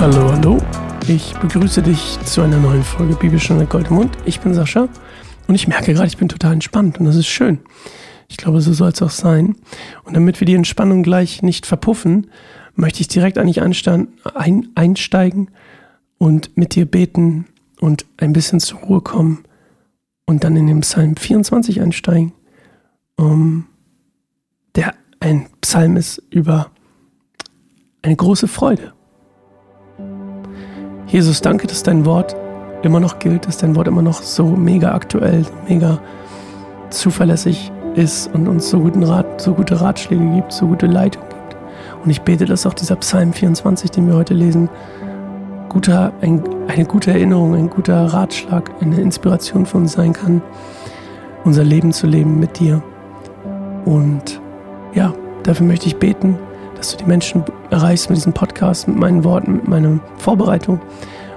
Hallo, hallo. Ich begrüße dich zu einer neuen Folge Bibelstunde Gold im Mund. Ich bin Sascha und ich merke gerade, ich bin total entspannt und das ist schön. Ich glaube, so soll es auch sein. Und damit wir die Entspannung gleich nicht verpuffen, möchte ich direkt eigentlich ein, einsteigen und mit dir beten und ein bisschen zur Ruhe kommen und dann in den Psalm 24 einsteigen, um, der ein Psalm ist über eine große Freude. Jesus, danke, dass dein Wort immer noch gilt, dass dein Wort immer noch so mega aktuell, mega zuverlässig ist und uns so, guten Rat, so gute Ratschläge gibt, so gute Leitung gibt. Und ich bete, dass auch dieser Psalm 24, den wir heute lesen, guter, ein, eine gute Erinnerung, ein guter Ratschlag, eine Inspiration für uns sein kann, unser Leben zu leben mit dir. Und ja, dafür möchte ich beten, dass du die Menschen erreichst mit diesem Podcast, mit meinen Worten, mit meiner Vorbereitung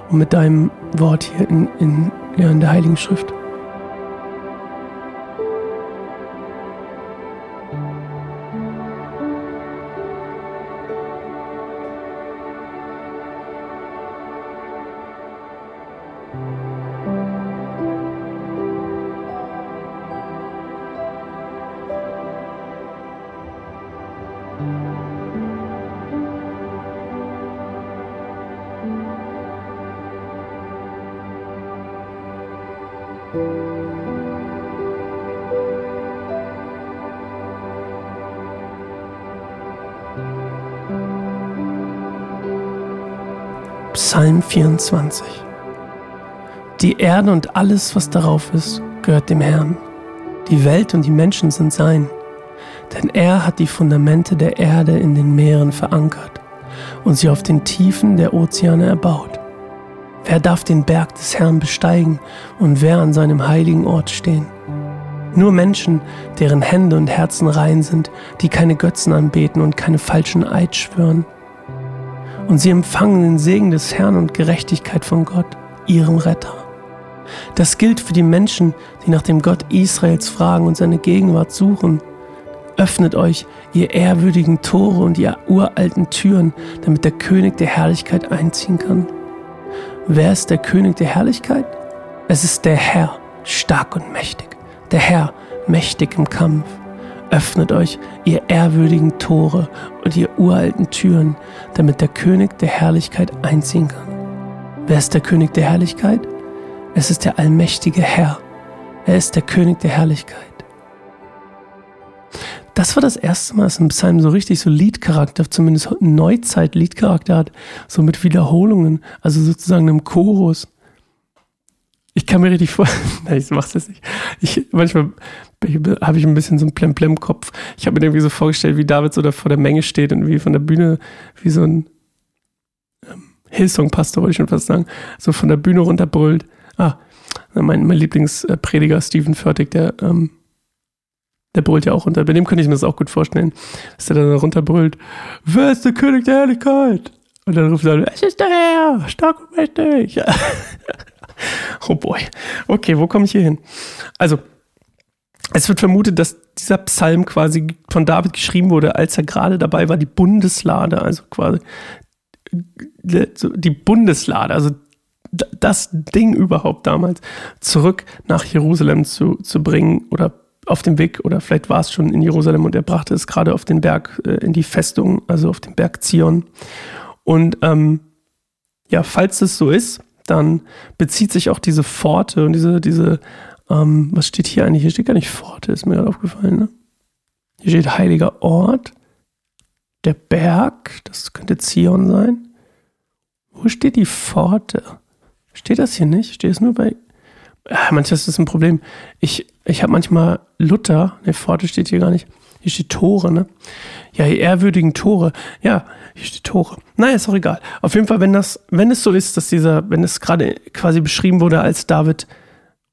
und mit deinem Wort hier in, in, ja, in der Heiligen Schrift. Psalm 24 Die Erde und alles, was darauf ist, gehört dem Herrn. Die Welt und die Menschen sind sein. Denn er hat die Fundamente der Erde in den Meeren verankert und sie auf den Tiefen der Ozeane erbaut. Wer darf den Berg des Herrn besteigen und wer an seinem heiligen Ort stehen? Nur Menschen, deren Hände und Herzen rein sind, die keine Götzen anbeten und keine falschen Eid schwören. Und sie empfangen den Segen des Herrn und Gerechtigkeit von Gott, ihrem Retter. Das gilt für die Menschen, die nach dem Gott Israels fragen und seine Gegenwart suchen. Öffnet euch, ihr ehrwürdigen Tore und ihr uralten Türen, damit der König der Herrlichkeit einziehen kann. Wer ist der König der Herrlichkeit? Es ist der Herr, stark und mächtig, der Herr, mächtig im Kampf. Öffnet euch, ihr ehrwürdigen Tore und ihr uralten Türen, damit der König der Herrlichkeit einziehen kann. Wer ist der König der Herrlichkeit? Es ist der allmächtige Herr. Er ist der König der Herrlichkeit. Das war das erste Mal, dass ein Psalm so richtig so Liedcharakter, zumindest Neuzeit-Liedcharakter hat, so mit Wiederholungen, also sozusagen einem Chorus. Ich kann mir richtig vorstellen, nein, ich mach's jetzt nicht. Ich, manchmal habe ich ein bisschen so einen Plemplem-Kopf. Ich habe mir irgendwie so vorgestellt, wie David so da vor der Menge steht und wie von der Bühne, wie so ein ähm, Hillsong-Pastor, wollte ich schon fast sagen, so von der Bühne runterbrüllt. Ah, mein, mein Lieblingsprediger Stephen Furtick, der ähm, der brüllt ja auch runter. Bei dem könnte ich mir das auch gut vorstellen, dass der dann runterbrüllt. Wer ist der König der Herrlichkeit? Und dann ruft er, es ist der Herr, stark und mächtig. oh boy. Okay, wo komme ich hier hin? Also, es wird vermutet, dass dieser Psalm quasi von David geschrieben wurde, als er gerade dabei war, die Bundeslade, also quasi die Bundeslade, also das Ding überhaupt damals, zurück nach Jerusalem zu, zu bringen oder auf dem Weg, oder vielleicht war es schon in Jerusalem und er brachte es gerade auf den Berg, äh, in die Festung, also auf den Berg Zion. Und ähm, ja, falls das so ist, dann bezieht sich auch diese Pforte und diese, diese, ähm, was steht hier eigentlich? Hier steht gar nicht Pforte, ist mir gerade aufgefallen, ne? Hier steht heiliger Ort, der Berg, das könnte Zion sein. Wo steht die Pforte? Steht das hier nicht? Steht es nur bei ja, manchmal ist das ein Problem. Ich, ich habe manchmal Luther, ne, Pforte steht hier gar nicht. Hier steht Tore, ne? Ja, die ehrwürdigen Tore. Ja, hier steht Tore. Naja, ist auch egal. Auf jeden Fall, wenn das, wenn es so ist, dass dieser, wenn es gerade quasi beschrieben wurde, als David,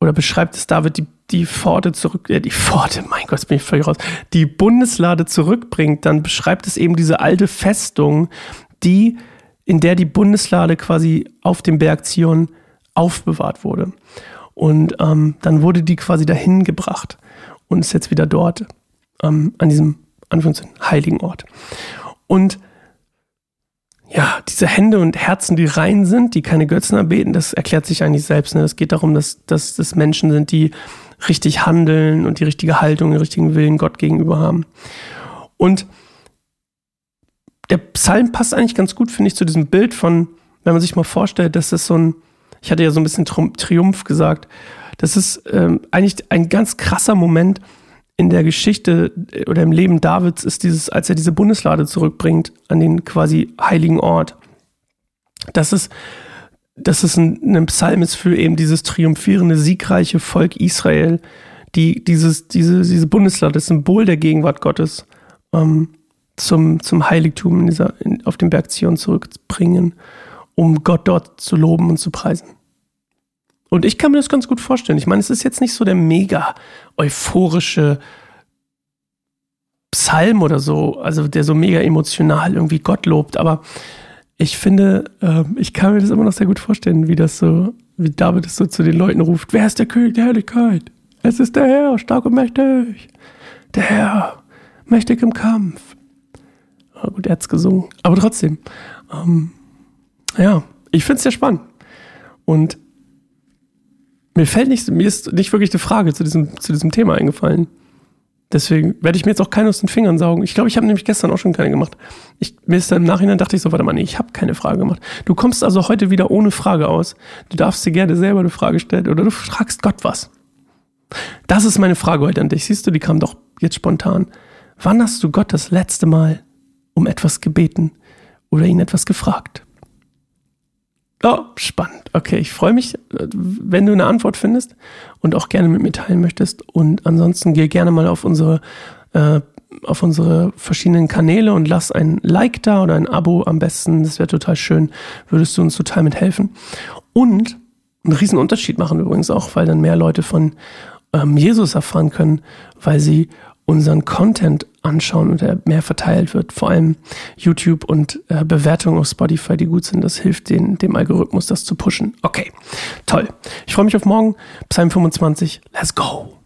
oder beschreibt es David die, die Pforte zurück, äh, die Pforte, mein Gott, jetzt bin ich völlig raus, die Bundeslade zurückbringt, dann beschreibt es eben diese alte Festung, die, in der die Bundeslade quasi auf dem Berg Zion aufbewahrt wurde. Und ähm, dann wurde die quasi dahin gebracht und ist jetzt wieder dort, ähm, an diesem Anführungszeichen, heiligen Ort. Und ja, diese Hände und Herzen, die rein sind, die keine Götzen erbeten, das erklärt sich eigentlich selbst. Ne? Es geht darum, dass, dass das Menschen sind, die richtig handeln und die richtige Haltung, den richtigen Willen Gott gegenüber haben. Und der Psalm passt eigentlich ganz gut, finde ich, zu diesem Bild von, wenn man sich mal vorstellt, dass das so ein, ich hatte ja so ein bisschen Triumph gesagt, das ist ähm, eigentlich ein ganz krasser Moment in der Geschichte äh, oder im Leben Davids ist dieses, als er diese Bundeslade zurückbringt an den quasi heiligen Ort. Das ist, dass es ein, ein Psalm ist für eben dieses triumphierende, siegreiche Volk Israel, die dieses, diese, diese Bundeslade, das Symbol der Gegenwart Gottes, ähm, zum, zum Heiligtum in dieser, in, auf dem Berg Zion zurückbringen, um Gott dort zu loben und zu preisen. Und ich kann mir das ganz gut vorstellen. Ich meine, es ist jetzt nicht so der mega euphorische Psalm oder so, also der so mega emotional irgendwie Gott lobt, aber ich finde, äh, ich kann mir das immer noch sehr gut vorstellen, wie das so, wie David es so zu den Leuten ruft. Wer ist der König der Herrlichkeit? Es ist der Herr, stark und mächtig. Der Herr, mächtig im Kampf. Oh, gut, er hat's gesungen. Aber trotzdem, ähm, ja, ich finde es sehr spannend. Und mir fällt nicht, mir ist nicht wirklich eine Frage zu diesem, zu diesem Thema eingefallen. Deswegen werde ich mir jetzt auch keine aus den Fingern saugen. Ich glaube, ich habe nämlich gestern auch schon keine gemacht. Ich, mir ist dann im Nachhinein dachte ich so, warte mal, nee, ich habe keine Frage gemacht. Du kommst also heute wieder ohne Frage aus. Du darfst dir gerne selber eine Frage stellen oder du fragst Gott was. Das ist meine Frage heute an dich. Siehst du, die kam doch jetzt spontan. Wann hast du Gott das letzte Mal um etwas gebeten oder ihn etwas gefragt? Oh, spannend. Okay, ich freue mich, wenn du eine Antwort findest und auch gerne mit mir teilen möchtest. Und ansonsten geh gerne mal auf unsere, äh, auf unsere verschiedenen Kanäle und lass ein Like da oder ein Abo am besten. Das wäre total schön. Würdest du uns total mithelfen. Und einen riesen Unterschied machen übrigens auch, weil dann mehr Leute von ähm, Jesus erfahren können, weil sie unseren Content anschauen und er mehr verteilt wird. Vor allem YouTube und äh, Bewertungen auf Spotify, die gut sind. Das hilft den, dem Algorithmus, das zu pushen. Okay, toll. Ich freue mich auf morgen. Psalm 25. Let's go.